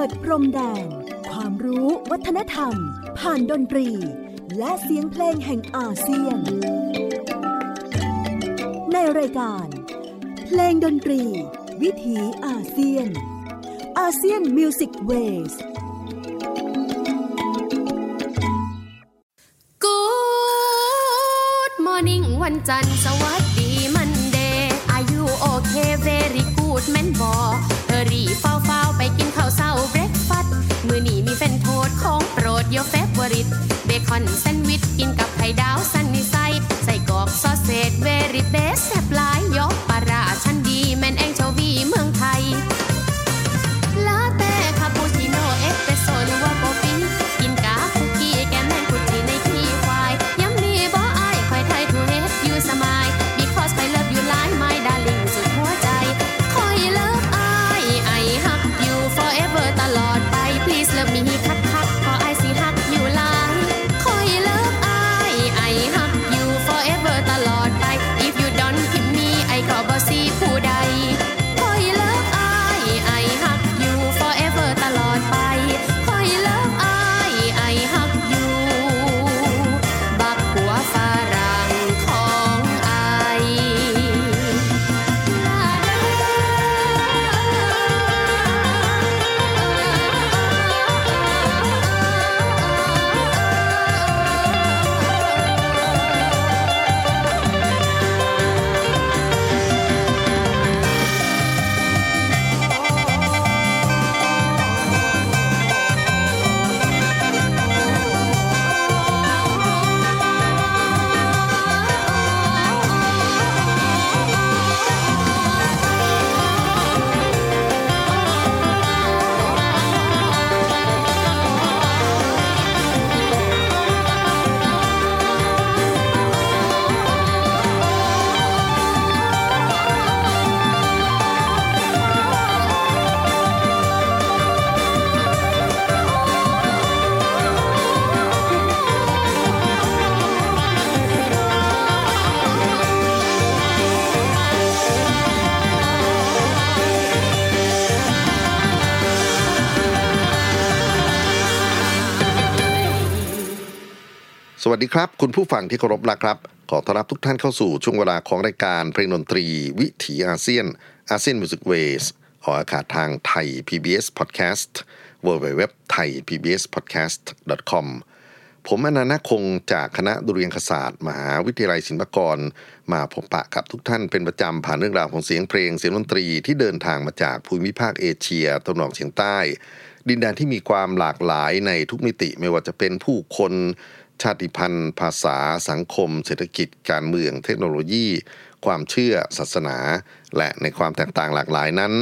ิดพรมแดน ความรู้วัฒนธรรม ผ่านดนตรี และเสียงเพลงแห่งอาเซียน ในรายการ เพลงดนตรี วิถีอาเซียน ASEAN Music Wave Good morning วันจันทร์สวัสดี Monday are you OK very good แมนบอเออรี เฟเวอริตเบคอนแซนด์วิชกินกับไข่ดาวซันนี่ไซใส่กรอกซอสเศษเวริเบสแซ่บหลายยก สวัสดีครับ คุณผู้ฟังที่เคารพนะครับ ขอต้อนรับทุกท่านเข้าสู่ช่วงเวลาของรายการเพลงดนตรี วิถีอาเซียนอาเซียน Music Wave ออกอากาศทางไทย PBS Podcast w w w t h a i PBS Podcast com ผมอนันต์คงจากคณะดุริยางคศาสตร์ มหาวิทยาลัยศิลปากร มาพบปะกับทุกท่านเป็นประจำผ่านเรื่องราวของเสียงเพลงเสียงดนตรีที่เดินทางมาจากภูมิภาคเอเชียตะวันออกเฉียงใต้ ดินแดนที่มีความหลากหลายในทุกมิติไม่ว่าจะเป็นผู้คน ชาติพันธุ์ ภาษา สังคม เศรษฐกิจ การเมือง เทคโนโลยี ความเชื่อ ศาสนา และในความแตกต่างหลากหลายนั้น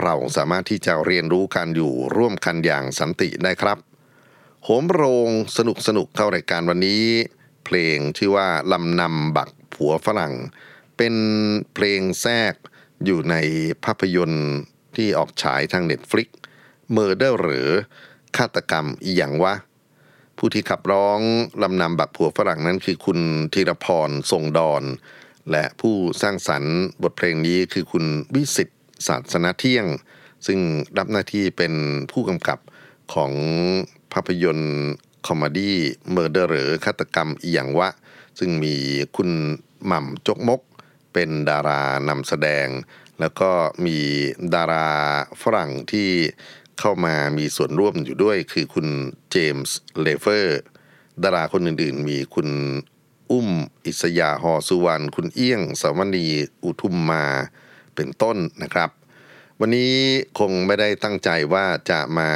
เราสามารถที่จะเรียนรู้การอยู่ร่วมกันอย่างสันติได้ครับโหมโรงสนุกสนุกเข้ารายการวันนี้ เพลงชื่อว่าลำนำบักผัวฝรั่ง เป็นเพลงแทรกอยู่ในภาพยนตร์ที่ออกฉายทาง Netflix Murder หรือฆาตกรรมอีหยังวะ ผู้ที่ขับร้องลำนำบักผัวฝรั่งนั้นคือคุณธีรพรทรงดอน และผู้สร้างสรรค์บทเพลงนี้คือคุณวิศิษฏ์ ศาสนเที่ยง ซึ่งรับหน้าที่เป็นผู้กำกับของภาพยนตร์ comedy Murder หรือฆาตกรรมอีหยังวะ ซึ่งมีคุณหม่ำจกมก เป็นดารานำแสดง แล้วก็มีดาราฝรั่งที่ เข้ามามีส่วนร่วมอยู่ด้วย คือคุณเจมส์เลเฟอร์ดาราคนอื่นๆ มีคุณอุ้ม อิสยาหอสุวรรณคุณเอี้ยงสาวนีอุทุมมาเป็นต้นนะครับ วันนี้คงไม่ได้ตั้งใจว่าจะมา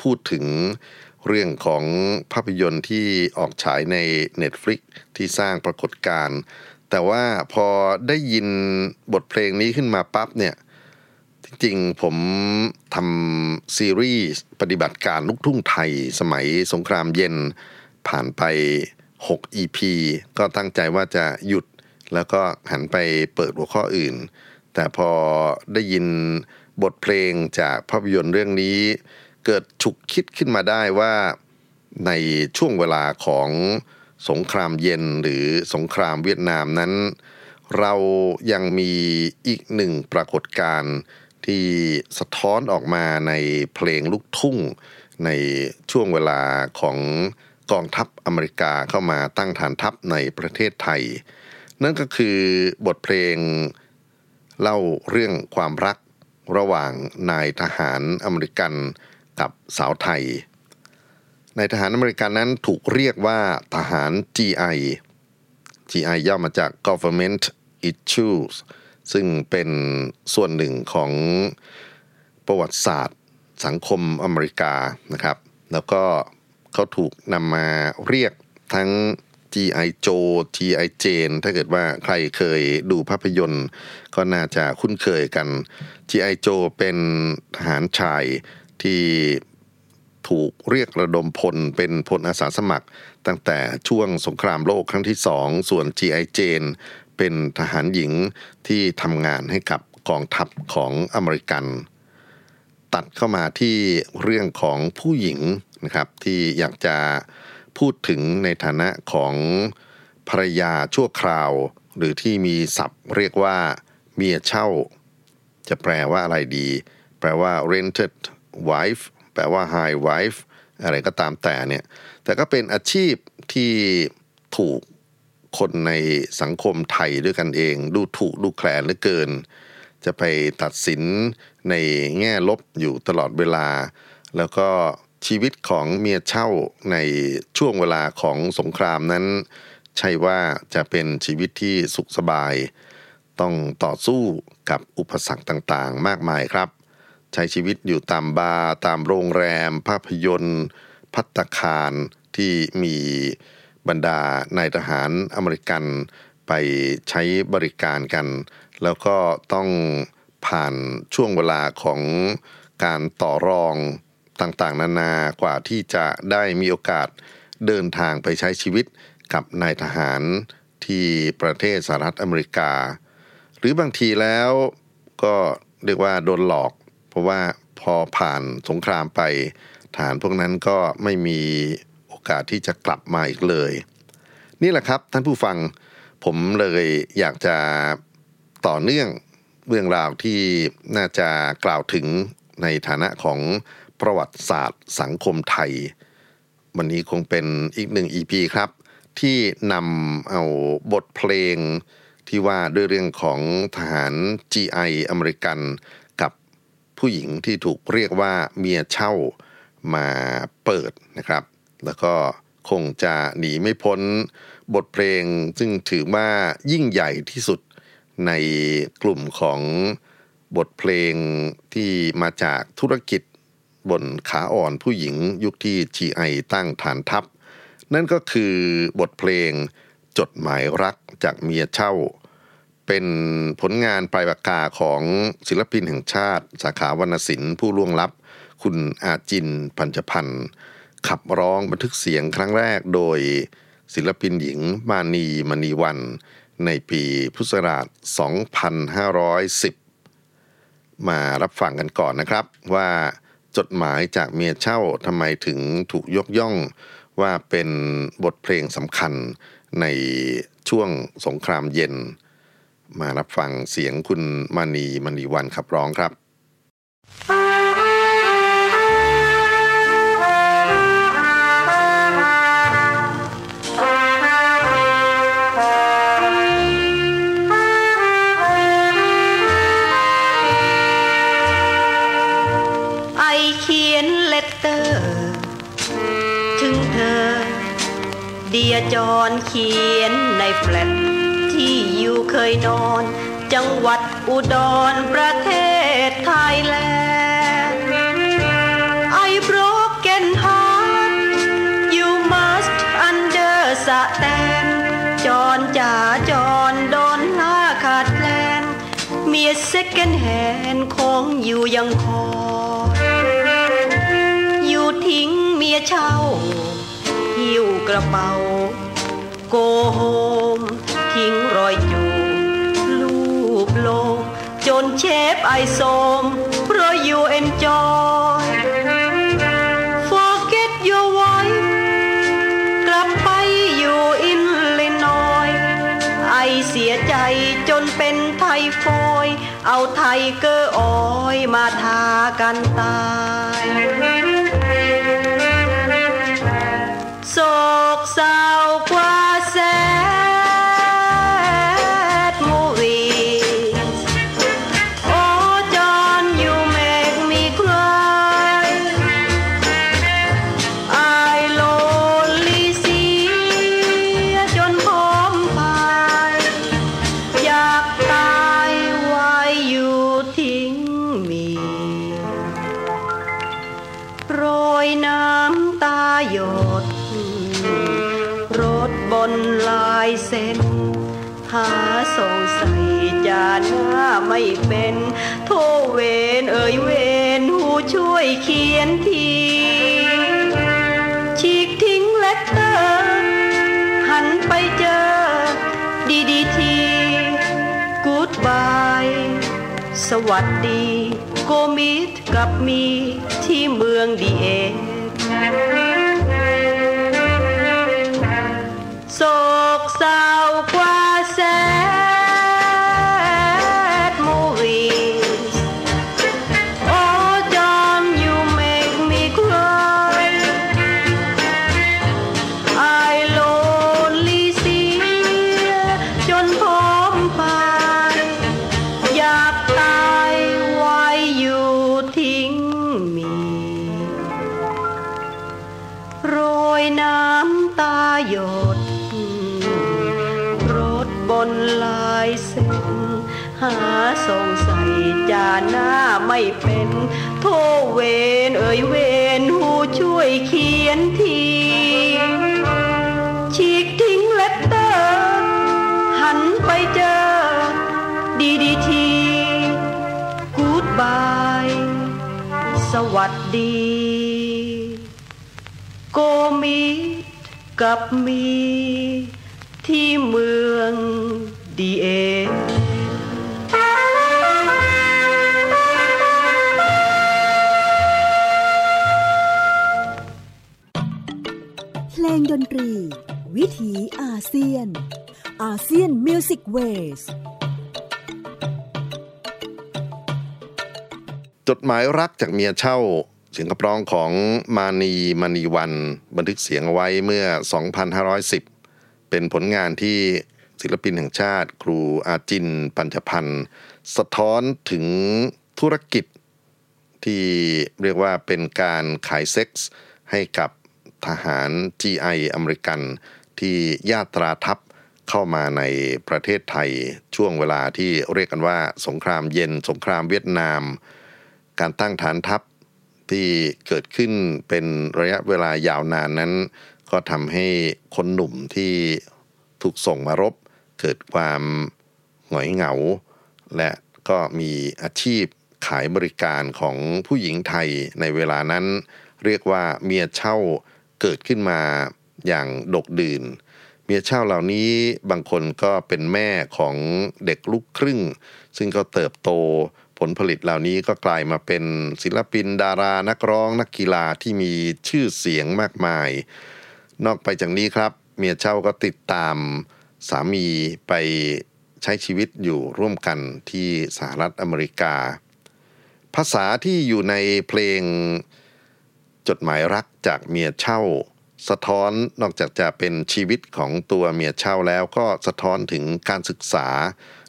พูดถึงเรื่องของภาพยนตร์ที่ออกฉายใน Netflix ที่สร้างปรากฏการณ์แต่ว่าพอได้ยินบทเพลงนี้ขึ้นมาปั๊บเนี่ย จริงผมทำซีรีส์ปฏิบัติการลูกทุ่งไทย สมัยสงครามเย็นผ่านไป 6 EP ก็ตั้งใจว่าจะหยุดแล้วก็หันไปเปิดหัวข้ออื่น แต่พอได้ยินบทเพลงจากภาพยนตร์เรื่องนี้ เกิดฉุกคิดขึ้นมาได้ว่าในช่วงเวลาของสงครามเย็นหรือสงครามเวียดนามนั้น เรายังมีอีกหนึ่งปรากฏการณ์ ที่สะท้อนออกมาในเพลงลูกทุ่ง ในช่วงเวลาของกองทัพอเมริกาเข้ามาตั้งฐานทัพในประเทศไทย นั่นก็คือบทเพลงเล่าเรื่องความรักระหว่างนายทหารอเมริกันกับสาวไทย นายทหารอเมริกันนั้นถูกเรียกว่าทหาร GI GI ย่อมาจาก Government Issues ซึ่งเป็นส่วนหนึ่งของประวัติศาสตร์ สังคมอเมริกานะครับ แล้วก็เขาถูกนำมาเรียกทั้ง G.I. Joe G.I. Jane ถ้าเกิดว่าใครเคยดูภาพยนตร์ ก็น่าจะคุ้นเคยกัน G.I. Joe เป็นทหารชายที่ถูกเรียกระดมพลเป็นพลอาสาสมัคร ตั้งแต่ช่วงสงครามโลกครั้งที่สองส่วน G.I. Jane เป็นทหารหญิงที่ทำงานให้กับกองทัพของอเมริกัน ตัดเข้ามาที่เรื่องของผู้หญิงนะครับที่อยากจะพูดถึงในฐานะของภรรยาชั่วคราว หรือที่มีศัพท์เรียกว่าเมียเช่า จะแปลว่าอะไรดี แปลว่า rented wife แปลว่า high wife อะไรก็ตามแต่เนี่ยแต่ก็เป็นอาชีพที่ถูก คนในสังคมไทยด้วยกันเอง ดูถูกดูแคลนเหลือเกิน จะไปตัดสินในแง่ลบอยู่ตลอดเวลา แล้วก็ชีวิตของเมียเช่าในช่วงเวลาของสงครามนั้น ใช่ว่าจะเป็นชีวิตที่สุขสบาย ต้องต่อสู้กับอุปสรรคต่างๆ มากมายครับ ใช้ชีวิตอยู่ตามบาร์ตามโรงแรม ภาพยนตร์ พัตตาคารที่มี บรรดานายทหารอเมริกันไปใช้บริการกัน แล้วก็ต้องผ่านช่วงเวลาของการต่อรองต่างๆ นานากว่าที่จะได้มีโอกาสเดินทางไปใช้ชีวิตกับนายทหารที่ประเทศสหรัฐอเมริกา หรือบางทีแล้วก็เรียกว่าโดนหลอก เพราะว่าพอผ่านสงครามไปฐานพวกนั้นก็ไม่มี อกาสที่จะกลับมาอีกเลย นี่แหละครับท่านผู้ฟังผมเลยอยากจะต่อเนื่องเรื่องราวที่น่าจะกล่าวถึงในฐานะของประวัติศาสตร์สังคมไทย วันนี้คงเป็นอีกหนึ่ง EP ครับ ที่นำเอาบทเพลงที่ว่าด้วยเรื่องของทหาร GI อเมริกัน กับผู้หญิงที่ถูกเรียกว่าเมียเช่ามาเปิดนะครับ แล้วก็คงจะหนีไม่พ้นบทเพลง ซึ่งถือว่ายิ่งใหญ่ที่สุดในกลุ่มของบทเพลงที่มาจากธุรกิจบนขาอ่อนผู้หญิงยุคที่ GI ตั้งฐานทัพ นั่นก็คือบทเพลงจดหมายรักจากเมียเช่า เป็นผลงานปลายปากกาของศิลปินแห่งชาติ สาขาวรรณศิลป์ผู้ล่วงลับ คุณอาจิน พันจพันธ์ ขับร้องบันทึกเสียงครั้งแรกโดยศิลปินหญิงมานีมณีวัน ในปีพุทธศักราช 2510 มารับฟังกันก่อนนะครับว่าจดหมายจากเมียเช่าทำไมถึงถูกยกย่องว่าเป็นบทเพลงสำคัญในช่วงสงครามเย็น มารับฟังเสียงคุณมณีมณีวันขับร้องครับ Dear John เขียนในแฟลตที่ you เคยนอน จังหวัดอุดรประเทศ Thailand I broken heart you must understand John จ๋า John ดอลลาร์ขาดแคลนเมีย second hand ของ you ยังคอยyou ทิ้งเมียเช่า กระเป๋า go home ทิ้งรอยจูบลูบโลมจน shape I โทรมเพราะ you enjoy Forget your wife กลับไปอยู่อิลลินอยส์ I เสียใจจนเป็นไทฟอยด์ เอา timeเกอร์ออยมาทากันตา วัสดี โกมิดกับมีที่เมืองดีเอโศกเศร้ากว่า ดรถบนลายเส้น หาสงใส่จานหน้าไม่เป็น โทเวนเอ่ยเวนหูช่วยเขียนทีฉีกทิ้งเลตเตอร์หันไปเจอ ดีดีทีกูดบาย สวัสดี โกมิด กับมีที่เมืองดีเอเพลงดนตรี วิถีอาเซียน อาเซียน Music Waveจดหมายรักจากเมียเช่า เสียงขับร้องของมานีมณีวัน บันทึกเสียงเอาไว้เมื่อ 2510 เป็นผลงานที่ศิลปินแห่งชาติ ครูอาจิน ปัญจพันธ์สะท้อนถึงธุรกิจที่เรียกว่าเป็นการขายเซ็กส์ให้กับทหาร GI อเมริกัน ที่ญาตราทัพเข้ามาในประเทศไทยช่วงเวลาที่เรียกกันว่า สงครามเย็น สงครามเวียดนาม การตั้งฐานทัพ ที่เกิดขึ้นเป็นระยะเวลายาวนานนั้น ก็ทำให้คนหนุ่มที่ถูกส่งมารบ เกิดความหงอยเหงา และก็มีอาชีพขายบริการของผู้หญิงไทยในเวลานั้น เรียกว่าเมียเช่าเกิดขึ้นมาอย่างดกดื่น เมียเช่าเหล่านี้บางคนก็เป็นแม่ของเด็กลูกครึ่ง ซึ่งก็เติบโต ผลผลิตเหล่านี้ก็กลายมาเป็นศิลปินดารานักร้องนักกีฬาที่มีชื่อเสียงมากมาย นอกไปจากนี้ครับเมียเช่าก็ติดตามสามีไปใช้ชีวิตอยู่ร่วมกันที่สหรัฐอเมริกา ภาษาที่อยู่ในเพลงจดหมายรักจากเมียเช่า สะท้อนนอกจากจะเป็นชีวิตของตัวเมียเช่าแล้วก็สะท้อนถึงการศึกษา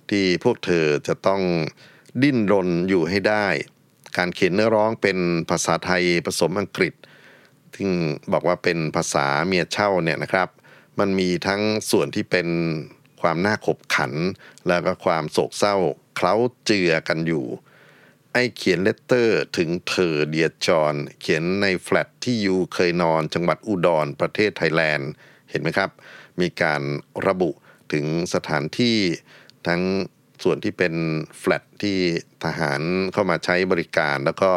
ที่พวกเธอจะต้อง ดิ้นรนอยู่ให้ได้ การเขียนเนื้อร้องเป็นภาษาไทยผสมอังกฤษที่บอกว่าเป็นภาษาเมียเช่าเนี่ยนะครับ มันมีทั้งส่วนที่เป็นความน่าขบขัน แล้วก็ความโศกเศร้าเคล้าเจือกันอยู่ I เขียน letter ถึงเธอ Dear John เขียนในแฟลตที่ you เคยนอนจังหวัดอุดรประเทศไทยแลนด์ เห็นไหมครับ มีการระบุถึงสถานที่ทั้ง ส่วนที่เป็นแฟลตที่ทหารเข้ามาใช้บริการ แล้วก็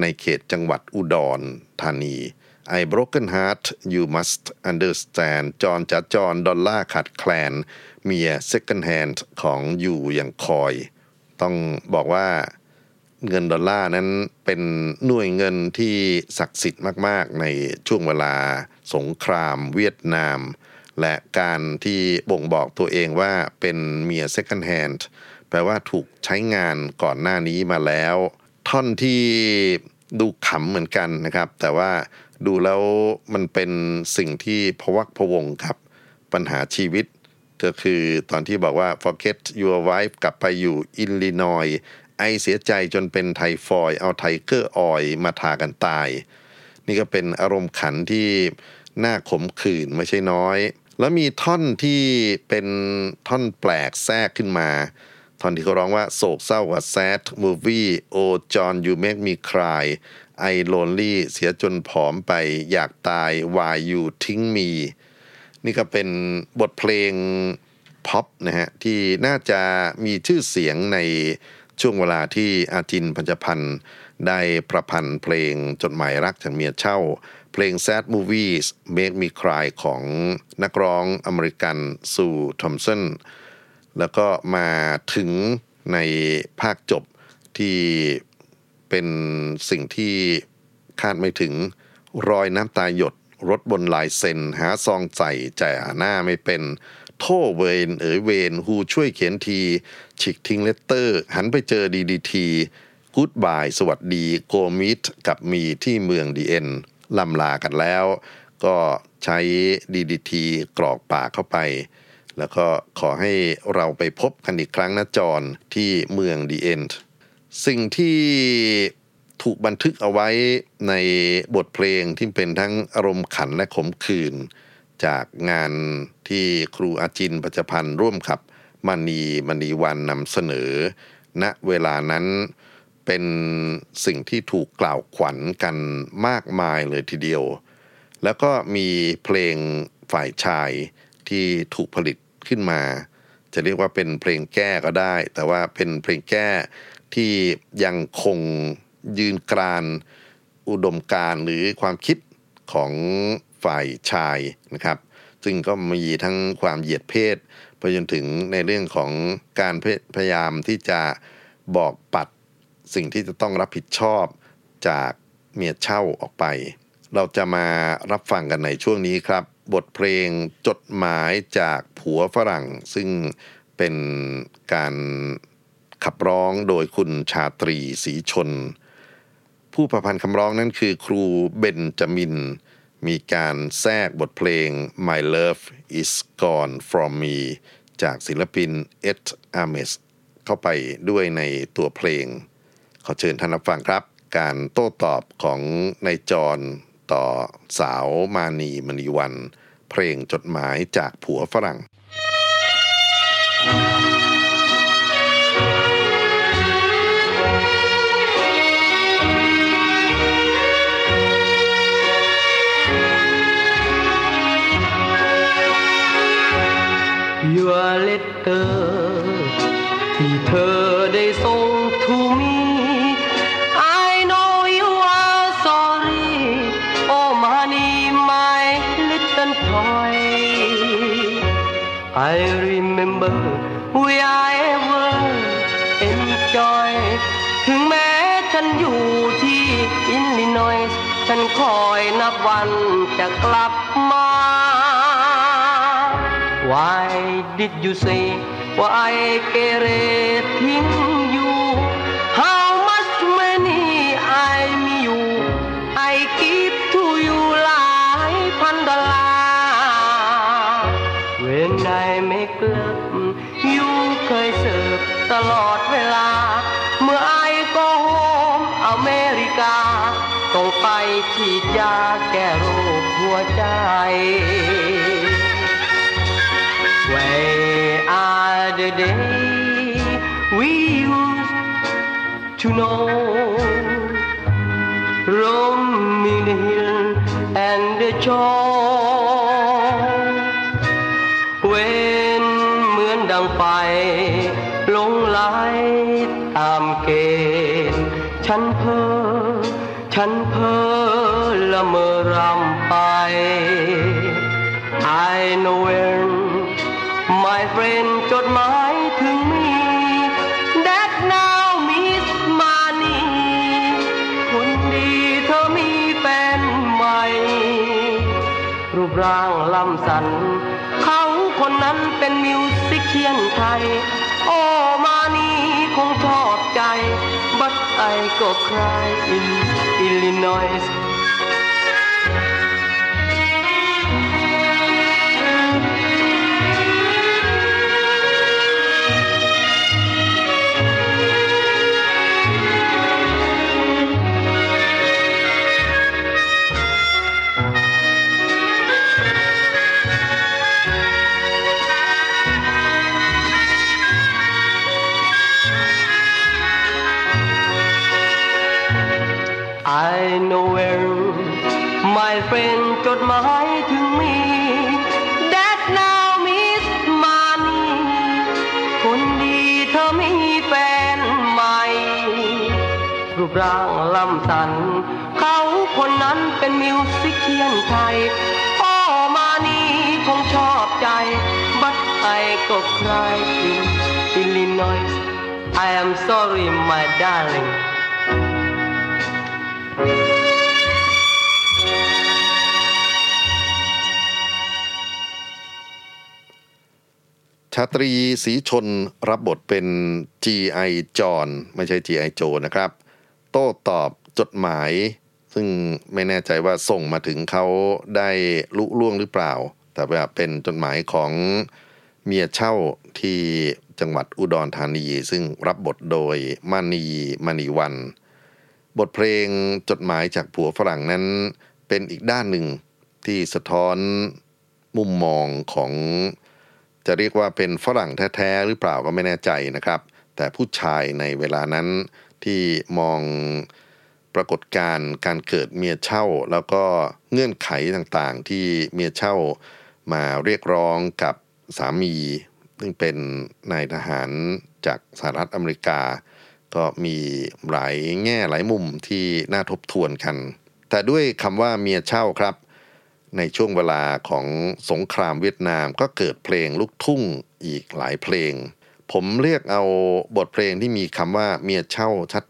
ในเขตจังหวัดอุดรธานี I broken heart you must understand John จอนจะจอนดอลลาร์ขาดแคลน เมีย second hand ของอยู่อย่างคอย ต้องบอกว่าเงินดอลลาร์นั้นเป็นหน่วยเงินที่ศักดิ์สิทธิ์มาก ๆ ในช่วงเวลาสงครามเวียดนาม และการที่บ่งบอกตัวเองว่าเป็นเมีย second hand แปลว่าถูกใช้งานก่อนหน้านี้มาแล้ว ท่อนที่ดูขำเหมือนกันนะครับ แต่ว่าดูแล้วมันเป็นสิ่งที่พวักพวงครับ ปัญหาชีวิตก็คือตอนที่บอกว่า forget your wife กลับไปอยู่อิลลินอยไอเสียใจจนเป็นไทฟอยเอาไทเกอร์ออยมาทากันตาย นี่ก็เป็นอารมณ์ขันที่น่าขมขื่นไม่ใช่น้อย แล้วมีท่อนที่เป็นท่อนแปลกแทรกขึ้นมา ท่อนที่เขาร้องว่าโศกเศร้ากับ sad movie oh John you make me cry I lonely เสียจนผอมไปอยากตาย why you ทิ้ง me นี่ก็เป็นบทเพลงพ็อปนะฮะที่น่าจะมีชื่อเสียงในช่วงเวลาที่อาจินต์ ปัญจพรรค์ได้ประพันธ์เพลงจดหมายรักจากเมียเช่า เพลง Sad Movies Make Me Cry ของนักร้องอเมริกัน Sue Thompson แล้วก็มาถึงในภาคจบที่เป็นสิ่งที่คาดไม่ถึงรอยน้ำตาหยดรดบนลายเซ็น หาซองใส่จ่าหน้าไม่เป็น โธ่เวรเอ๋ยเวร who ช่วยเขียนที ฉีกทิ้ง letter หันไปเจอดีดีทีกูดบายสวัสดีโกมิดกับมีที่เมืองดีเอ็นลำลากันแล้ว ก็ใช้ดีดีทีกรอกปากเข้าไป แล้วก็ขอให้เราไปพบกันอีกครั้งนะจอนที่เมืองดีเอ็นสิ่งที่ถูกบันทึกเอาไว้ในบทเพลงที่เป็นทั้งอารมณ์ขันและขมขื่นจากงานที่ครูอาจินปัจจพันธ์ร่วมกับมณีมณีวันนำเสนอ ณเวลานั้นเป็นสิ่งที่ถูกกล่าวขวัญกันมากมายเลยทีเดียว แล้วก็มีเพลงฝ่ายชายที่ถูกผลิต ขึ้นมา จะเรียกว่าเป็นเพลงแก้ก็ได้ แต่ว่าเป็นเพลงแก้ที่ยังคงยืนกรานอุดมการหรือความคิดของฝ่ายชายนะครับ ซึ่งก็มีทั้งความเหยียดเพศไปจนถึงในเรื่องของการพยายามที่จะบอกปัดสิ่งที่จะต้องรับผิดชอบจากเมียเช่าออกไป เราจะมารับฟังกันในช่วงนี้ครับ บทเพลงจดหมายจากผัวฝรั่ง ซึ่งเป็นการขับร้องโดยคุณชาตรีศรีชน ผู้ประพันธ์คำร้องนั้นคือครูเบนจามิน มีการแทรกบทเพลง My Love Is Gone From Me จากศิลปินเอ็ดอาเมสเข้าไปด้วยในตัวเพลง ขอเชิญท่านรับฟังครับ การโต้ตอบของนายจรต่อสาวมานีมณีวัน เพลงจดหมายจากผัวฝรั่งเธอ we are ever enjoy ถึงแม้ฉันอยู่ที่อินลินอยส์ฉันคอยนับวันจะกลับมา Why did you say why เกเรทิ้งอยู่ How much money I me you I give to you หลายพันดอลลาร์ When I make love ไปฉีดยาแก้โรคหัวใจ Where are the days we used to know? Roam in the hill and the shore. When เหมือนดังไฟหลงไหลตามเกณฑ์ฉันเพ้อ cry in Illinois ร่างลำสัน เขาคนนั้นเป็นมิวสิกเชียนไทยพ่อมานี่คงชอบใจ But I go cry in Illinois I am sorry my darling ชาตรีสีชนรับบทเป็น G.I. จอนไม่ใช่ G.I. โจนะครับ โต้ตอบจดหมาย ซึ่งไม่แน่ใจว่าส่งมาถึงเขาได้ลุล่วงหรือเปล่า แต่ว่าเป็นจดหมายของเมียเช่าที่จังหวัดอุดรธานี ซึ่งรับบทโดยมานีมณีวัน บทเพลงจดหมายจากผัวฝรั่งนั้นเป็นอีกด้านหนึ่งที่สะท้อนมุมมองของ จะเรียกว่าเป็นฝรั่งแท้ ๆ หรือเปล่าก็ไม่แน่ใจนะครับ แต่ผู้ชายในเวลานั้น ที่มองปรากฏการณ์การเกิดเมียเช่า แล้วก็เงื่อนไขต่างๆ ที่เมียเช่ามาเรียกร้องกับสามี ซึ่งเป็นนายทหารจากสหรัฐอเมริกา ก็มีหลายแง่หลายมุมที่น่าทบทวนกัน แต่ด้วยคำว่าเมียเช่าครับ ในช่วงเวลาของสงครามเวียดนามก็เกิดเพลงลูกทุ่งอีกหลายเพลง ผมเรียกเอาบทเพลงที่มีคำว่าเมียเช่า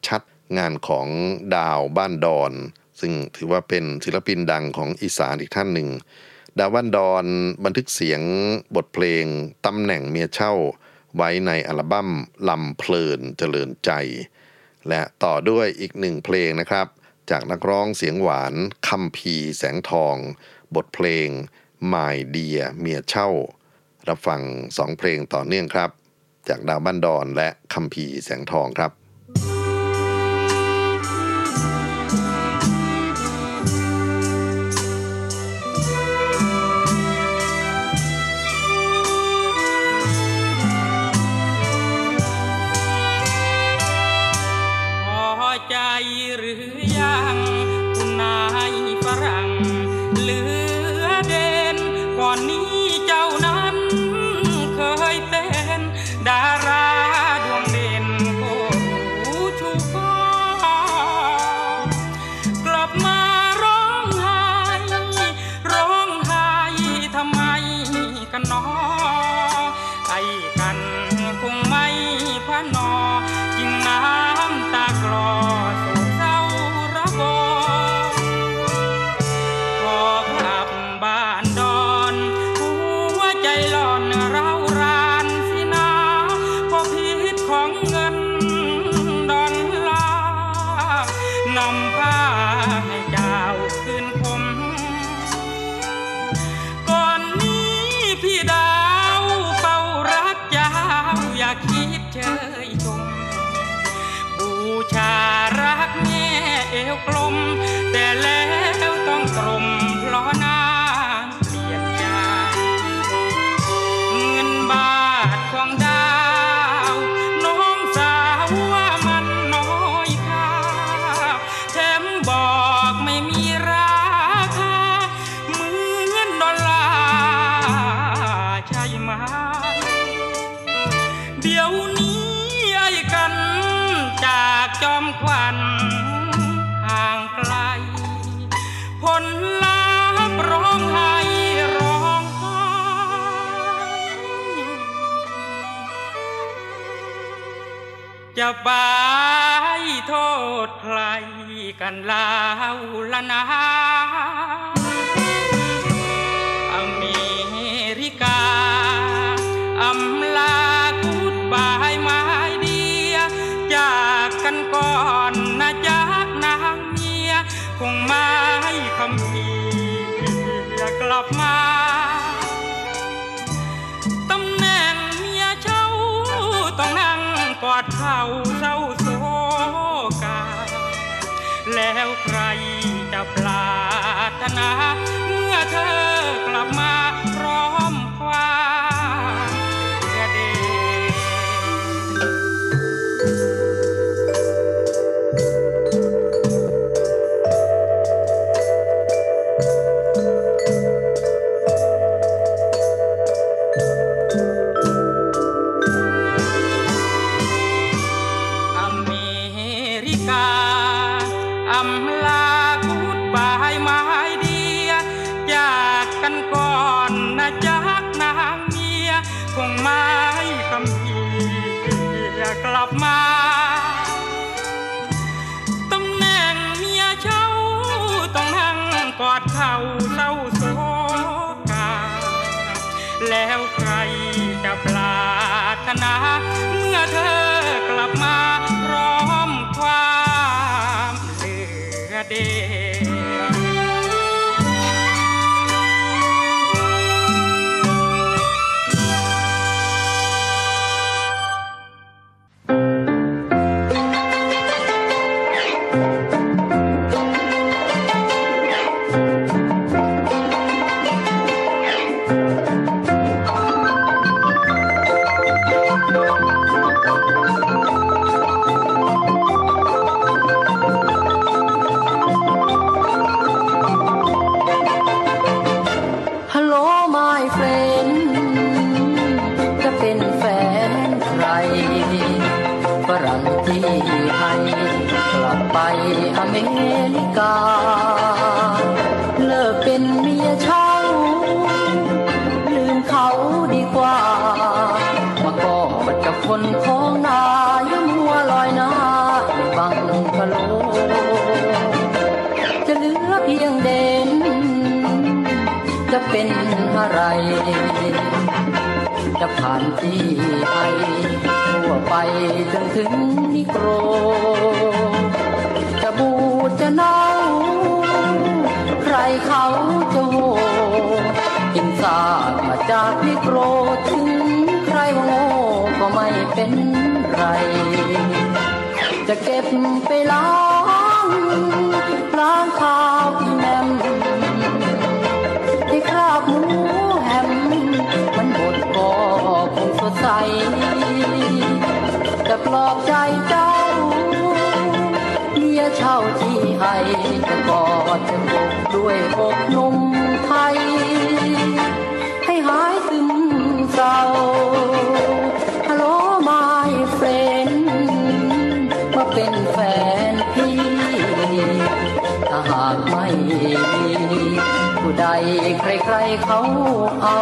ชัดๆ งานของดาวบ้านดอน ซึ่งถือว่าเป็นศิลปินดังของอีสานอีกท่านหนึ่ง ดาวบ้านดอนบันทึกเสียงบทเพลงตำแหน่งเมียเช่า ไว้ในอัลบั้มลำเพลินเจริญใจ และต่อด้วยอีกหนึ่งเพลงนะครับ จากนักร้องเสียงหวานคัมพีแสงทอง บทเพลง My Dear เมียเช่า รับฟังสองเพลงต่อเนื่องครับ จากดาวบ้านดอนและคัมพีร์แสงทองครับ กันล่าละนะอเมริกาอำลากูดบายไม้เดีย จากกันก่อนนะจากนางเมีย คงไม่คำพีอยากกลับมาตำแหน่งเมียเจ้าต้องนั่งกอดเขา แล้วใครจะปรารถนา คนของนายมัวลอยหน้าบังกะโล จะเหลือเพียงเด่น จะเป็นอะไร จะผ่านที่ไปทั่วไปจนถึง เก็บไปล้างล้างข้าวที่แม่มที่คราบหมูแฮมมันหมดก็คงสดใสจะปลอบใจเจ้าเมียเช่าที่ให้จะกอดจะกด้วยอกนมไทย ใดใครๆเขาเอา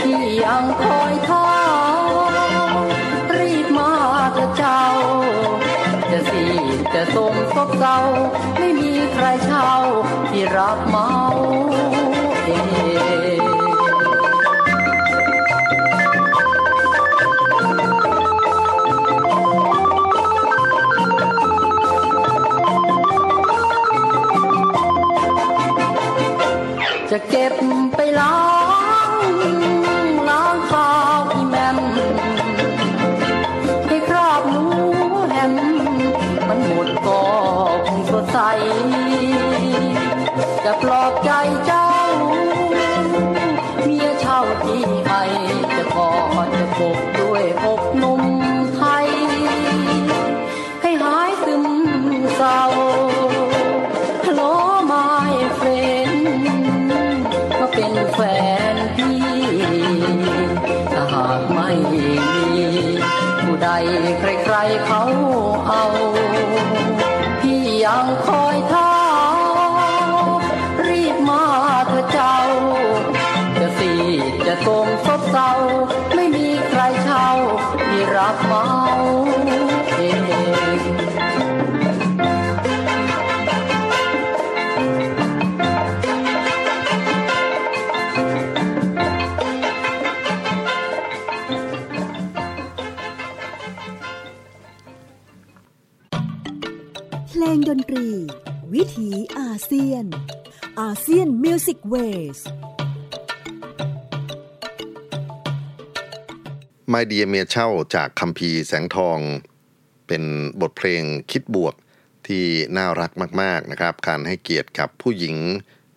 ที่ยังคอยท้ารีบมาเถอะเจ้า จะสีจะสมซบเศร้าไม่มีใครเช่าที่รับเมา เก็บไปล้างล้างข้าวอีแมมให้คราบหมูแฮมมันหมดก็คงสดใสจะปลอบใจเจ้าเมียเช่าที่ให้จะกอดจะปกด้วยอกนม ใคร ใครเขา อาเซียน Music Wave My Dear เมียเช่าจากคัมภีร์ แสงทอง เป็นบทเพลงคิดบวกที่น่ารักมาก ๆ นะครับ การให้เกียรติกับผู้หญิง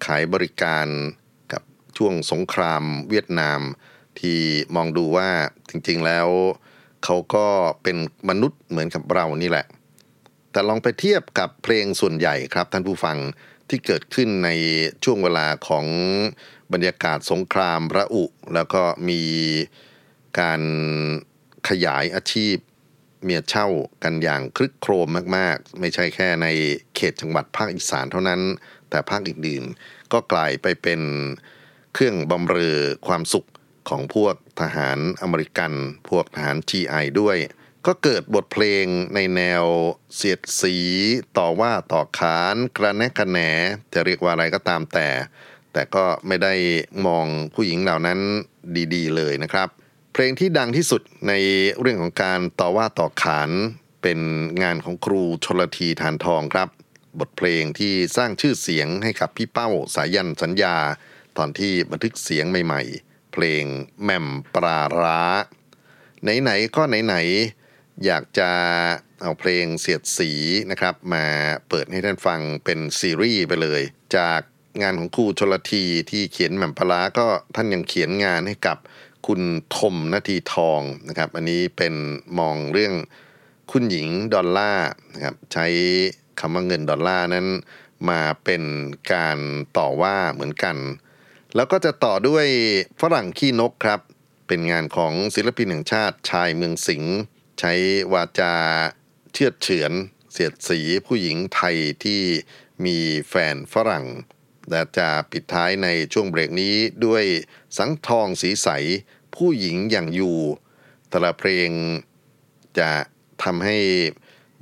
ขายบริการกับช่วงสงครามเวียดนาม ที่มองดูว่าจริง ๆ แล้ว เขาก็เป็นมนุษย์เหมือนกับเรานี่แหละ แต่ลองไปเทียบกับเพลงส่วนใหญ่ครับท่านผู้ฟัง ที่เกิดขึ้นในช่วงเวลาของบรรยากาศสงครามระอุ แล้วก็มีการขยายอาชีพเมียเช่ากันอย่างคลึกโครมมาก ๆ ไม่ใช่แค่ในเขตจังหวัดภาคอีสานเท่านั้น แต่ภาคอื่นๆ ก็กลายไปเป็นเครื่องบำเรอความสุขของพวกทหารอเมริกัน พวกทหาร GI ด้วย ก็เกิดบทเพลงในแนวเสียดสี ต่อว่าต่อขานกระแนะกระแหนจะเรียกว่าอะไรก็ตามแต่ แต่ก็ไม่ได้มองผู้หญิงเหล่านั้นดีๆ เลยนะครับ เพลงที่ดังที่สุดในเรื่องของการต่อว่าต่อขานเป็นงานของครูชลทีฐานทองครับ บทเพลงที่สร้างชื่อเสียงให้กับพี่เป้าสายันสัญญา ตอนที่บันทึกเสียงใหม่ ๆ เพลงแม่มปลาร้า ไหนๆก็ไหนๆ อยากจะเอาเพลงเสียดสีนะครับ มาเปิดให้ท่านฟังเป็นซีรีส์ไปเลย จากงานของครูชลทีที่เขียนแหม่มปลาก็ท่านยังเขียนงานให้กับคุณทมนาทีทองนะครับ อันนี้เป็นมองเรื่องคุณหญิงดอลลาร์นะครับใช้คำว่าเงินดอลลาร์นั้นมาเป็นการต่อว่าเหมือนกัน แล้วก็จะต่อด้วยฝรั่งขี้นกครับ เป็นงานของศิลปินแห่งชาติชายเมืองสิงห์ ใช้วาจาเชื่อดเฉือน เสียดสีผู้หญิงไทยที่มีแฟนฝรั่งและจะปิดท้ายในช่วงเบรกนี้ด้วยสังทองสีใส ผู้หญิงอย่างอยู่แต่ละเพลงจะทำให้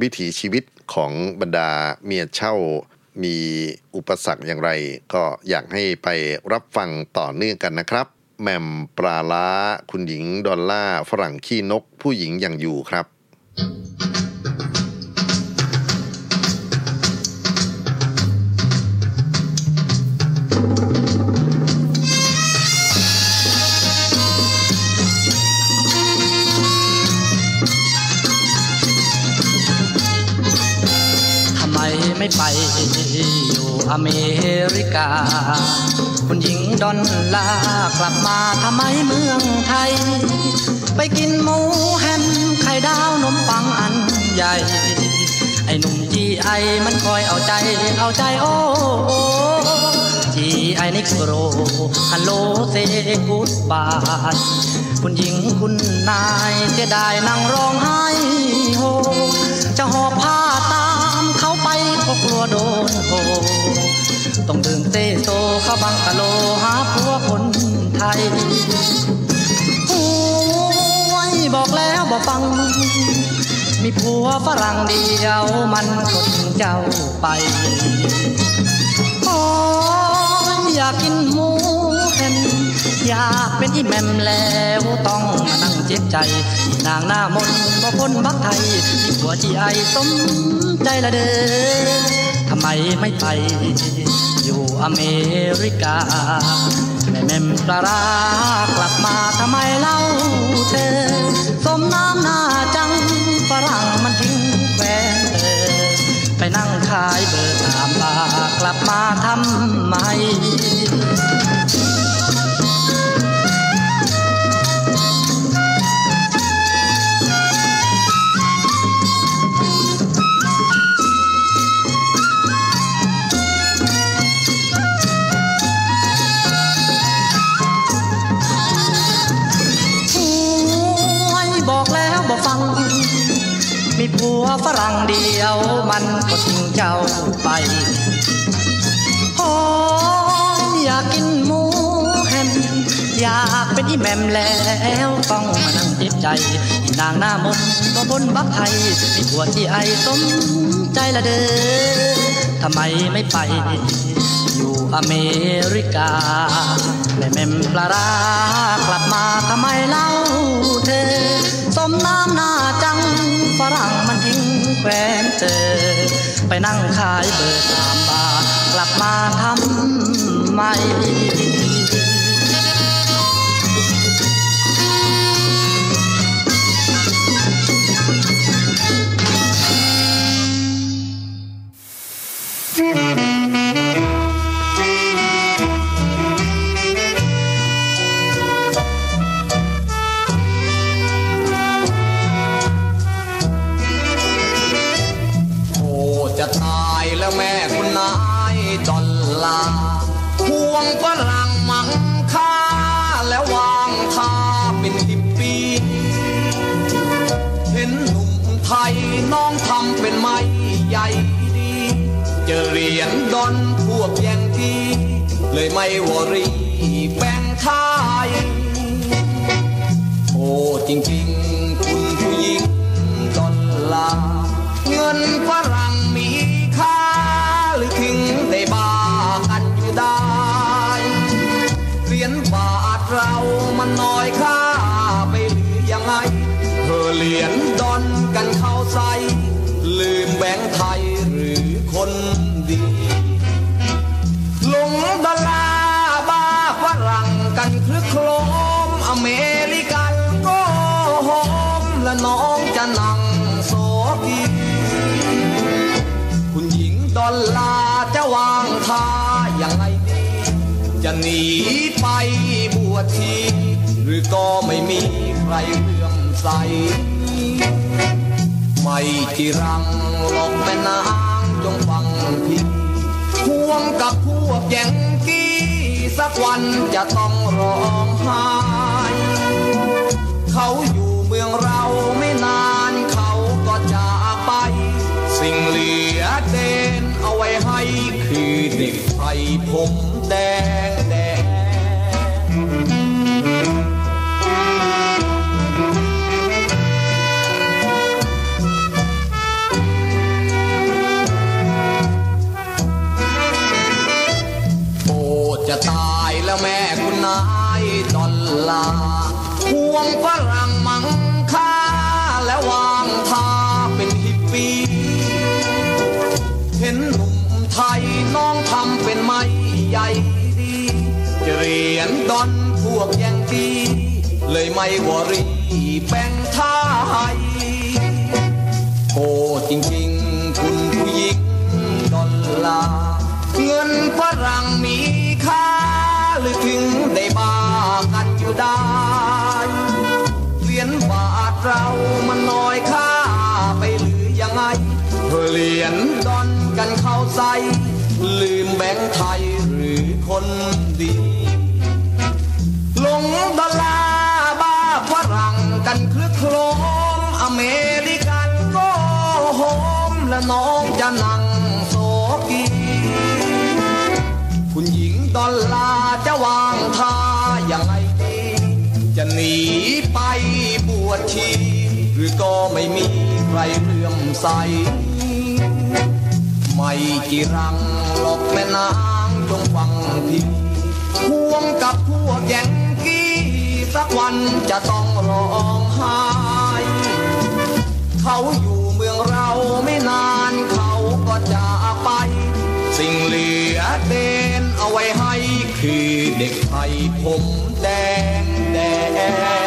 วิถีชีวิตของบรรดาเมียเช่ามีอุปสรรคอย่างไร ก็อยากให้ไปรับฟังต่อเนื่องกันนะครับ แหม่มปลาล้า คุณหญิงดอลล่า ฝรั่งขี้นก ผู้หญิงอย่างอยู่ครับ ทำไมไม่ไป อยู่อเมริกา คุณหญิงดอลลาร์กลับมาทำไมเมืองไทย ไปกินหมูแฮมไข่ดาวนมปังอันใหญ่ ไอ้หนุ่ม GI มันคอยเอาใจเอาใจโอ้โอ้จีไอนิกโรฮัลโลเซกูดบายคุณหญิงคุณนายเสียดายนั่งร้องไห้โฮจะหอบผ้า ก็กลัวโดนโกต้องเดินเตโซเข้าบังกะโลหาผัวคนไทยโอ้ยบอกแล้วบอกฟัง มีผัวฝรั่งเดียวมันก็ทิ้งเจ้าไปโอ้ยอยากกินหมูแฮม อยากเป็นอีแมมแล้วต้องมานั่งเจ็บใจ นางหน้ามนบ่พ้นบักไทยที่ผัวจีไอสมใจละเด้อทำไมไม่ไป อยู่อเมริกาแม่แมมปลาร้ากลับมาทำไมเล่าเธอ สมน้ำหน้าจังฝรั่งมันทิ้งแควนเธอ ไปนั่งขายเบอร์ตามบากลับมาทำไม ผัวฝรั่งเดียวมันก็ทิ้งเจ้าไปโอ้ยอยากกินหมูแฮมอยากเป็นอีแมมแล้วต้องมานั่งเจ็บใจนางหน้ามนต์ก็บนบักไทยมีผัวที่ไอสมใจละเด้อทำไมไม่ไปอยู่อเมริกาแม่แม่มปลาร้ากลับมา ไปนั่งขายเบอร์สามบาทกลับมาทำไม ไม่วอรีแบ่งทายโอ้จริง หนีไปบวชทีหรือก็ไม่มีใครเลื่อมใส ไม่จีรังหลอกแม่นางจงฟังพี่ควงกับพวกแยงกี้สักวันจะต้องร้องไห้เขาอยู่เมืองเราไม่นานเขาก็จากไป สิ่งเหลือเด่นเอาไว้ให้คือเด็กไทยผมแดง ลาร์ควงฝรั่งมังค่าแล้วางทาเป็นฮิปปี้เห็นหนุ่มไทยน้องทำเป็นไม้ใหญ่ดีจะเหรียญดอนพวกยังดีเลยไม่วอรีแบ่งท่ายโอ้จริงๆ คุณผู้หญิงดอลลาเงินฝรั่งมี ใส ลืมแบงค์ไทยหรือคนดีหลงดลาบ้าฝรั่งกันคลึกโครมอเมริกันก็โฮมและน้องจะนั่งโซกีคุณหญิงดอลลาจะวางท่ายังไงดีจะหนีไปบวชชีหรือก็ไม่มีใครเลื่อมใส ไม่กี่รังหลอกแม่นางจงฟังพี่วงกับพวกแยงกี้สักวันจะต้องร้องไห้เขาอยู่เมืองเราไม่นานเขาก็จากไป สิ่งเหลือเดนเอาไว้ให้คือเด็กไทยผมแดงแดง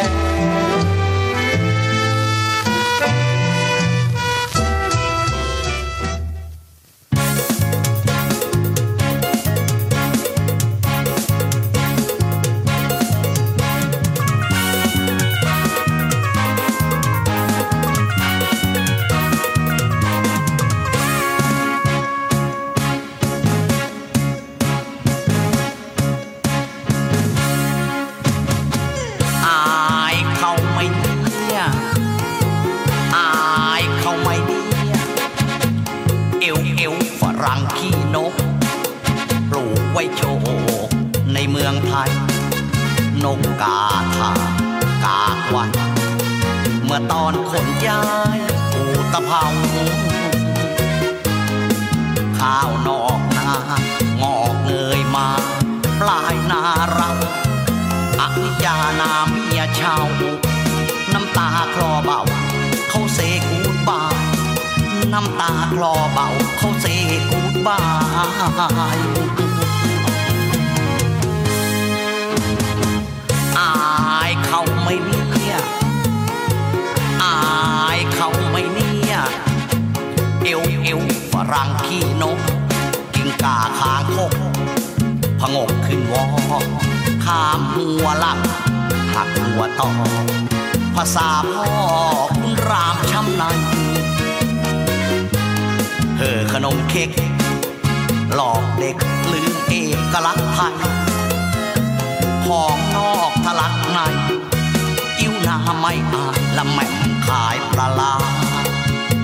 ไม่อายละแม่มขายปลาลา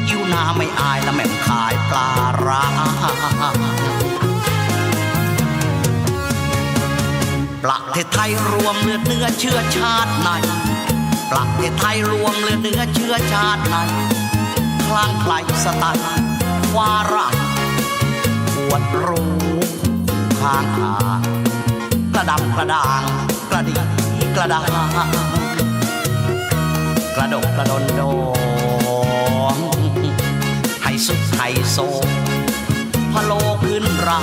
อิ่วนาไม่อายละแม่มขายปลาร้าประเทศไทยรวมเลือดเนื้อเชื้อชาติในประเทศไทยรวมเลือดเนื้อเชื้อชาติในคลางไกลสไตล์วาระปวดรู้ข้างทากระดับกระดางกระดีกระดาง กระดกกระดนโดงให้สุดไฮโซพะโลขึ้นรา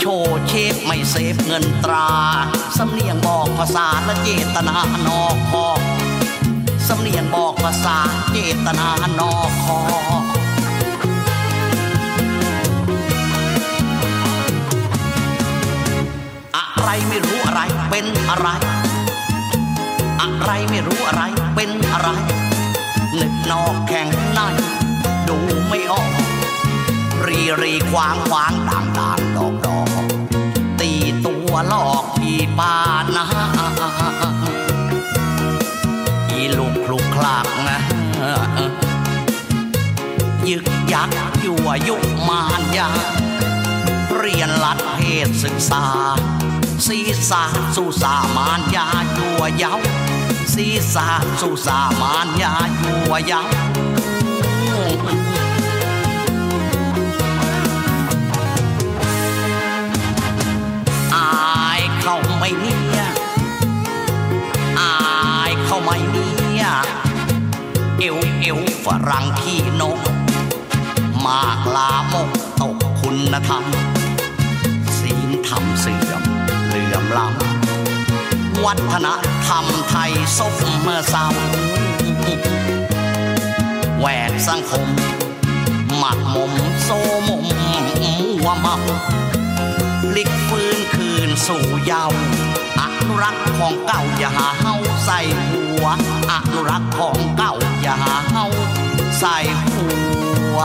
โชว์เชฟไม่เซฟเงินตรา สำเนียงบอกภาษาและเจตนานอกคอสำเนียงบอกภาษาเจตนานอกคออะไรไม่รู้อะไรเป็นอะไร อะไรไม่รู้อะไรเป็นอะไรนึกนอกแข่งในดูไม่ออก รีรีควางควางด่างด่างดอกดอกตีตัวลอกพี่ปานะอีลูกคลุกคลากนะยึกยักยั่วยุมานยาเรียนรัดเพศศึกษาศีรษะสู่สามานยายั่วเย้า ศีรษะสู่สามานยายัวยาอายเขาไม่เนี่ยอายเขาไม่เนี่ยเอวเอวฝรั่งขี้นก มากลามกตกคุณธรรมศีลธรรมเสื่อมเหลื่อมล้ำ วัฒนธรรมไทยซบเมื่อเศร้าแหวกสังคม หมักหมมโซมมมัวเมาลิกฟื้นคืนสู่เยาว์อนุรักษ์ของเก่าอย่าหาเฮาใส่หัวอนุรักษ์ของเก่าอย่าหาเฮาใส่หัว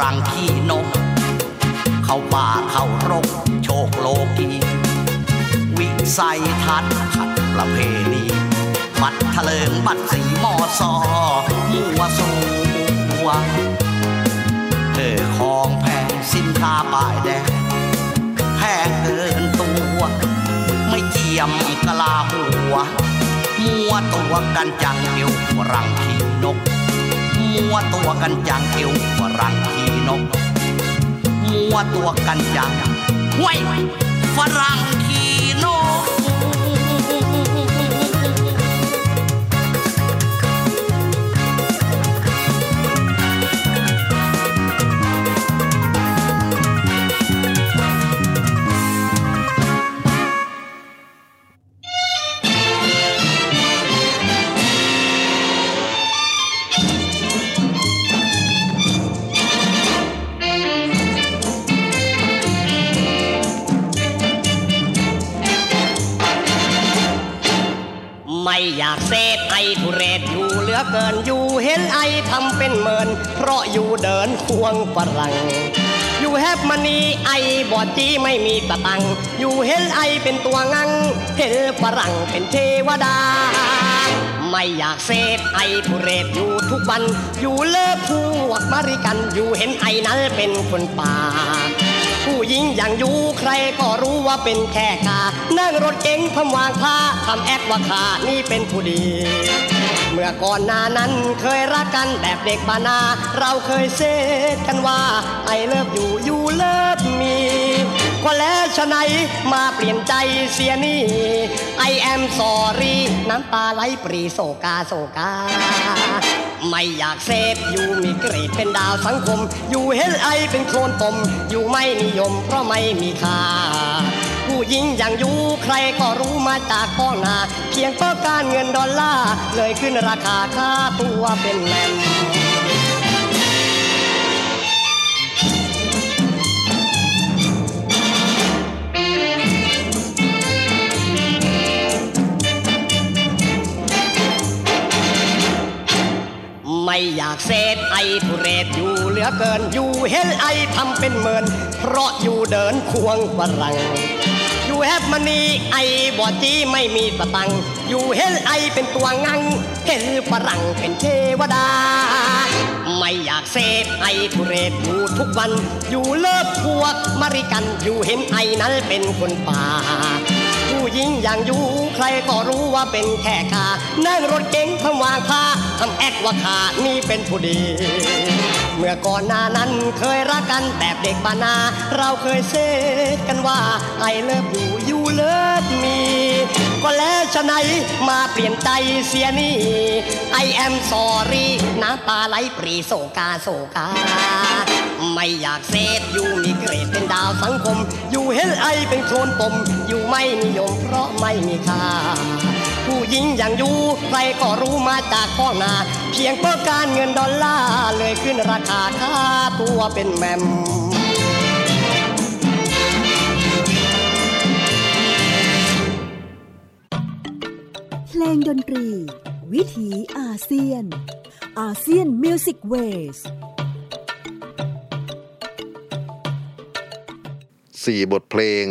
รังขี้นก เข้าป่าเข้ารก โชคโลกีวิสัยทัศน์ขัดประเพณีบัตรเถลิงบัตรสีมอซอมัวสูมัวเธอของแพงสินค้าป้ายแดงแพงเกินตัว ไม่เจียมกะลาหัว มัวตัวกันจังเอวรังขี่นก มัวตัวกันจังเอวรังขี นก มัวตัวกันจังห้วยฝรั่งขี อยู่เดินควงฝรั่งอยู่แฮปมันนีไอบอดจีไม่มีตะตัง อยู่เห็นไอเป็นตัวงังเห็นฝรั่งเป็นเทวดา ไม่อยากเซตไอทุเรศอยู่ทุกวัน อยู่เลิกพวกมาริกัน อยู่เห็นไอนั้นเป็นคนป่า ผู้หญิงอย่างยูใครก็รู้ว่าเป็นแค่กา นั่งรถเก๋งพมวางพาทำแอคว่าขานี่เป็นผู้ดี เมื่อก่อนหน้านั้นเคยรักกันแบบเด็กบ้านนา เราเคย said กันว่า I love you you love me ก็แล้วไฉนมาเปลี่ยนใจเสียนี่ I am sorry น้ำตาไหลปรี่โศกาโศกา ไม่อยาก said you มีเกรดเป็นดาวสังคม you เห็น I เป็นโคลนตม you ไม่นิยมเพราะไม่มีค่า ผู้หญิงอย่าง youใครก็รู้มาจากก้องนา เพียงต้องการเงินดอลลาร์เลยขึ้นราคาค่าตัวเป็นแมมไม่อยากเซตไอทุเรศอยู่เหลือเกินอยู่เห็นไอทำเป็นเหมือนเพราะอยู่เดินควงฝรั่ง อยู่แฮปมันนี่ไอบอจีไม่มีสตังค์อยู่เห็นไอเป็นตัวงังเห็นฝรั่งเป็นเทวดา ไม่อยากเซฟไอทุเรศอยู่ทุกวัน อยู่เลิกพวกมริกัน อยู่เห็นไอนั้นเป็นคนป่าผู้หญิงอย่างยูใครก็รู้ว่าเป็นแค่ขานั่งรถเก๋งทำวางผ้าทำ act ว่าข้านี่เป็นผู้ดี เมื่อก่อนหน้านั้นเคยรักกันแบบเด็กบ้านนา เราเคย said กันว่า I love you you love me ก็แล้วไฉนมาเปลี่ยนใจเสียนี่ I am sorry น้ำตาไหลปรี่โศกาโศกา ไม่อยาก said you มีเกรดเป็นดาวสังคม you เห็น I เป็นโคลนตม you ไม่นิยมเพราะไม่มีค่า ผู้หญิงอย่าง you ใครก็รู้มาจากท้องนา เพียงเพื่อการเงินดอลลาร์เลยขึ้นราคาค่าตัวเป็นแหม่มเพลงดนตรี วิถีอาเซียน อาเซียน Music Wave สี่บทเพลง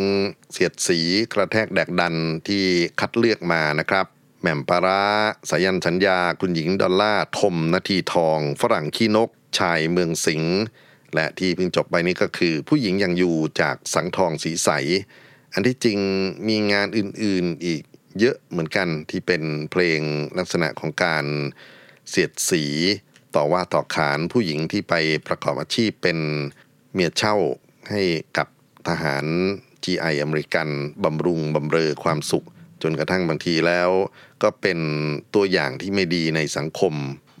เสียดสีกระแทกแดกดันที่คัดเลือกมานะครับแหม่มปาร้าสายันสัญญา คุณหญิงดอลล่าทมนาทีทอง ฝรั่งขี้นก ชายเมืองสิงห์และที่เพิ่งจบไปนี้ก็คือ ผู้หญิงยังอยู่จากสังทองสีใส อันที่จริงมีงานอื่นๆอีกเยอะเหมือนกันที่เป็นเพลงลักษณะของการเสียดสี ต่อว่าต่อขานผู้หญิงที่ไปประกอบอาชีพเป็นเมียเช่าให้กับ ทหาร GI อเมริกันบำรุงบำเรอความสุข จนกระทั่งบางทีแล้ว ก็เป็นตัวอย่างที่ไม่ดีในสังคม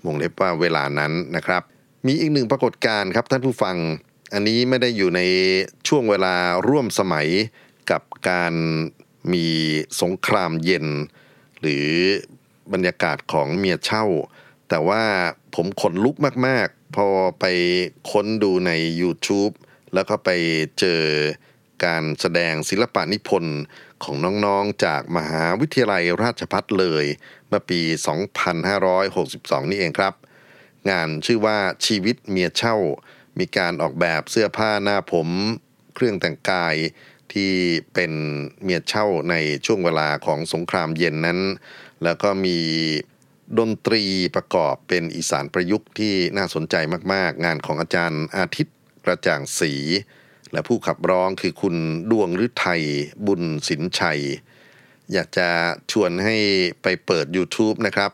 วงเล็บว่าเวลานั้นนะครับ มีอีกหนึ่งปรากฏการณ์ครับท่านผู้ฟัง อันนี้ไม่ได้อยู่ในช่วงเวลาร่วมสมัยกับการมีสงครามเย็น หรือบรรยากาศของเมียเช่า แต่ว่าผมขนลุกมาก ๆ พอไปค้นดูใน YouTube แล้วก็ไปเจอการแสดงศิลปะนิพนธ์ของน้องๆ จากมหาวิทยาลัยราชพัฒเลย เมื่อปี 2562 นี่เองครับ งานชื่อว่าชีวิตเมียเช่า มีการออกแบบเสื้อผ้าหน้าผม เครื่องแต่งกายที่เป็นเมียเช่าในช่วงเวลาของสงครามเย็นนั้น แล้วก็มีดนตรีประกอบเป็นอีสานประยุกต์ที่น่าสนใจมากๆ งานของอาจารย์อาทิตย์ กระจ่างศรีและผู้ขับร้องคือคุณดวงฤทัยบุญสินชัย อยากจะชวนให้ไปเปิด YouTube นะครับ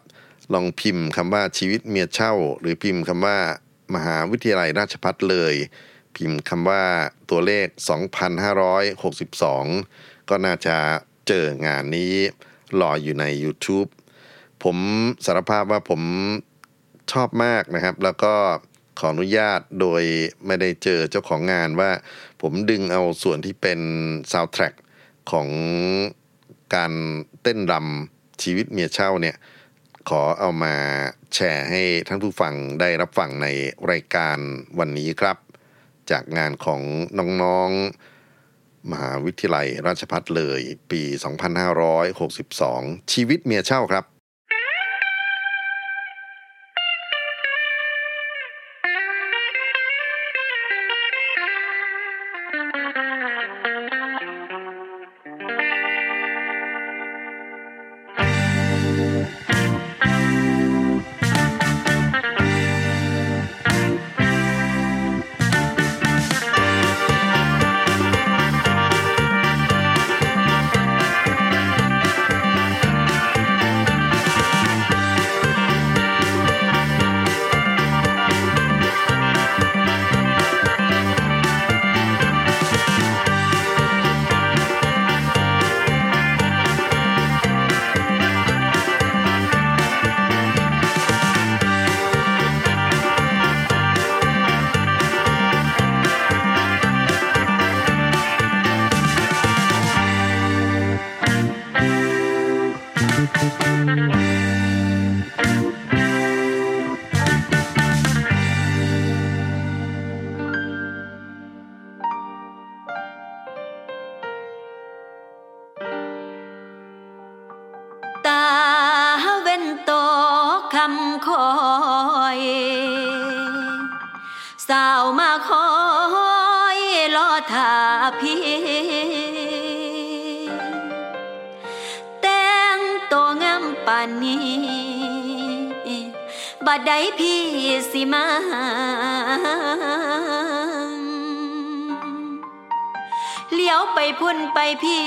ลองพิมพ์คำว่าชีวิตเมียเช่า หรือพิมพ์คำว่า มหาวิทยาลัยราชพัฒเลย พิมพ์คำว่าตัวเลข 2562 ก็น่าจะเจองานนี้รออยู่ใน YouTube ผมสารภาพว่าผมชอบมากนะครับ แล้วก็ ขออนุญาตโดยไม่ได้เจอเจ้าของงานว่า ผมดึงเอาส่วนที่เป็นซาว d t ทร็กของการเต้นรำชีวิตเมียเช่าเนี่ย ขอเอามาแชร์ให้ท่านผู้ฟังได้รับฟังในรายการวันนี้ครับ จากงานของน้องๆ มหาวิทยาลัยราชพัฒเลยปี 2562 ชีวิตเมียเช่าครับ Música ิมาเลี้ยวไปพุ่นไปพี่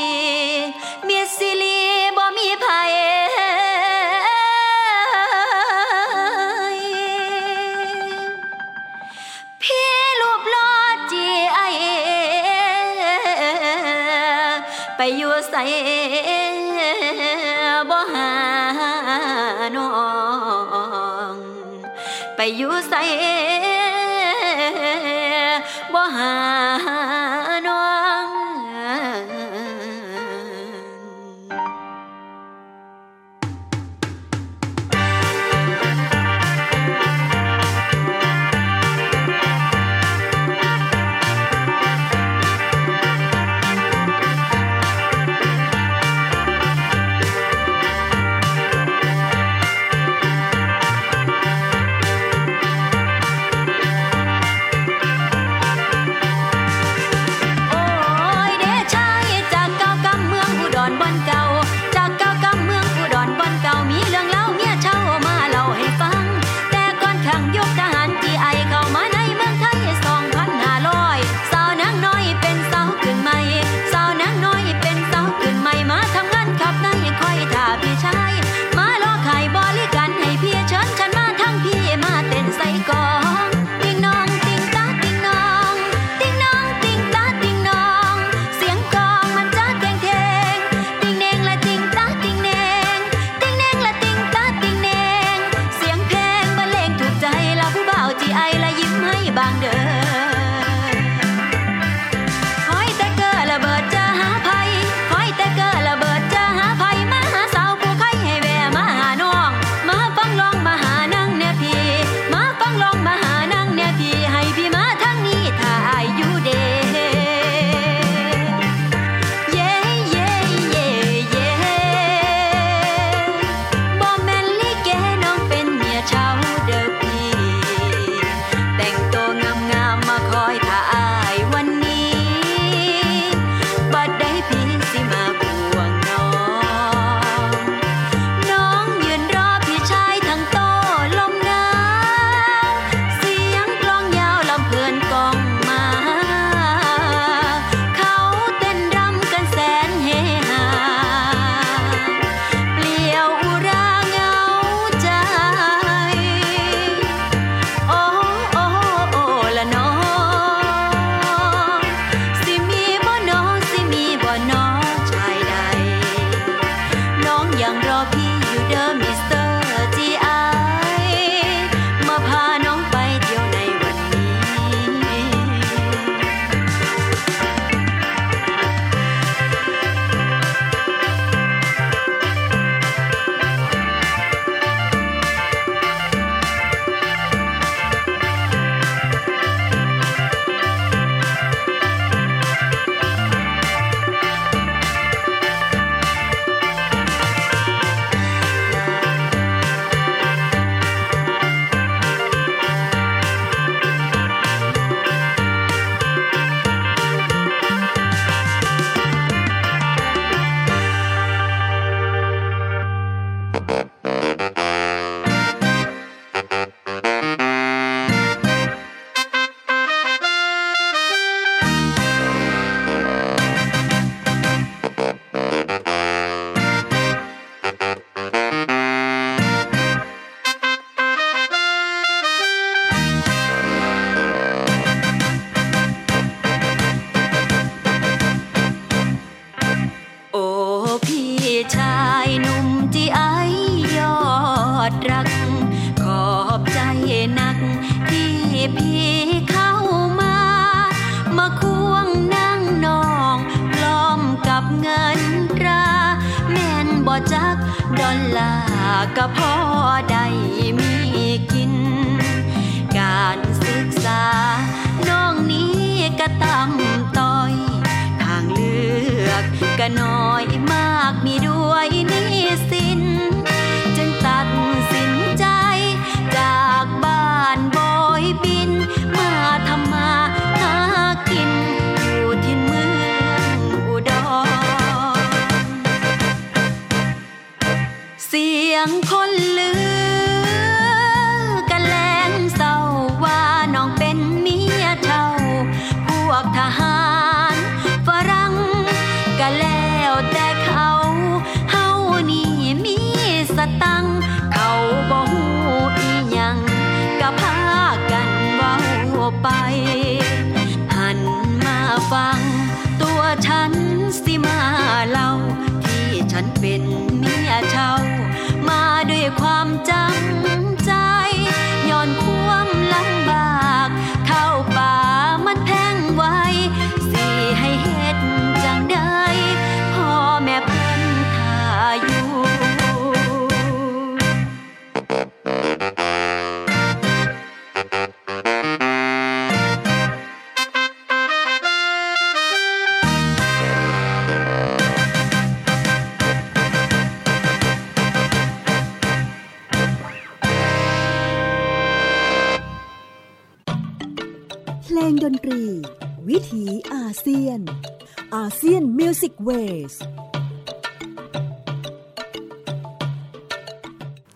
เวส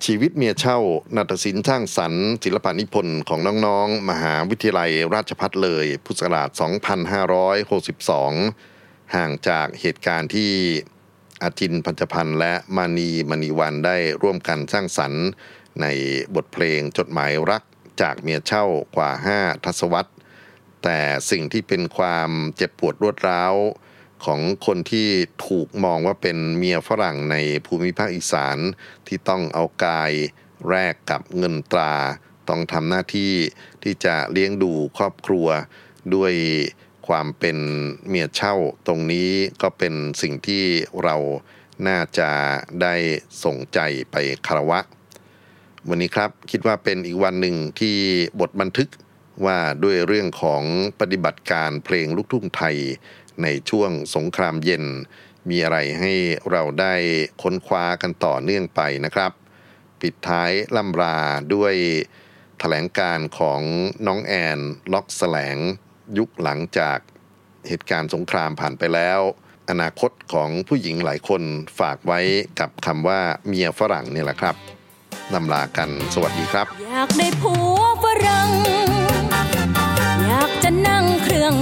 ชีวิตเมียเช่า นาฏศิลป์สร้างสรรค์ศิลปนิพนธ์ของน้องๆ มหาวิทยาลัยราชพัฒเลย พุทธศักราช 2562 ห่างจากเหตุการณ์ที่อาจินพันธพันธ์และมานีมณีวันได้ร่วมกันสร้างสรรค์ ในบทเพลงจดหมายรักจากเมียเช่ากว่า 5 ทศวรรษ แต่สิ่งที่เป็นความเจ็บปวดรวดร้าว ของคนที่ถูกมองว่าเป็นเมียฝรั่งในภูมิภาคอีสานที่ต้องเอากายแลกกับเงินตรา ต้องทำหน้าที่ที่จะเลี้ยงดูครอบครัวด้วยความเป็นเมียเช่าตรงนี้ก็เป็นสิ่งที่เราน่าจะได้ส่งใจไปคารวะ วันนี้ครับคิดว่าเป็นอีกวันหนึ่งที่บทบันทึกว่าด้วยเรื่องของปฏิบัติการเพลงลูกทุ่งไทย ในช่วงสงครามเย็น มีอะไรให้เราได้ค้นคว้ากันต่อเนื่องไปนะครับ ปิดท้ายล่ำลาด้วยแถลงการของน้องแอนล็อกแสลง ยุคหลังจากเหตุการณ์สงครามผ่านไปแล้ว อนาคตของผู้หญิงหลายคนฝากไว้กับคำว่าเมียฝรั่งนี่แหละครับนำลากันสวัสดีครับ อยากได้ผัวฝรั่ง อยากจะนั่งเครื่อง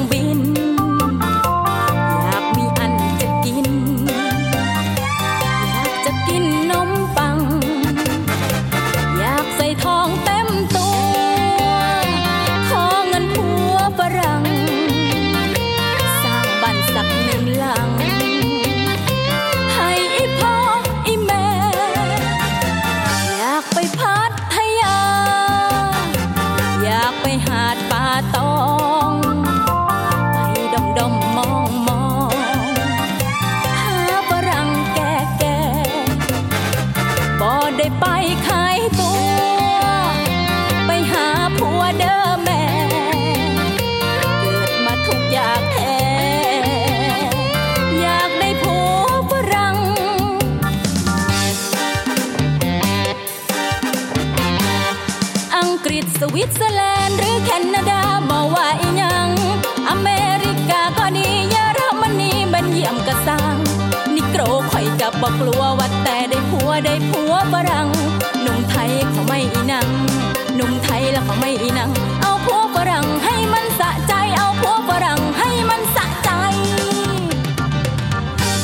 ว่าอีหยัง อเมริกาก็ดีเยอรมนีบันเยี่ยมกระสังนิโกรข่อยกับบอกกลัวว่าแต่ได้ผัวได้ผัวฝรั่งหนุ่มไทยเขาไม่อีนังหนุ่มไทยแล้วเขาไม่อีนัง เอาผัวฝรั่งให้มันสะใจเอาผัวฝรั่งให้มันสะใจ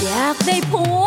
อยากได้ผัว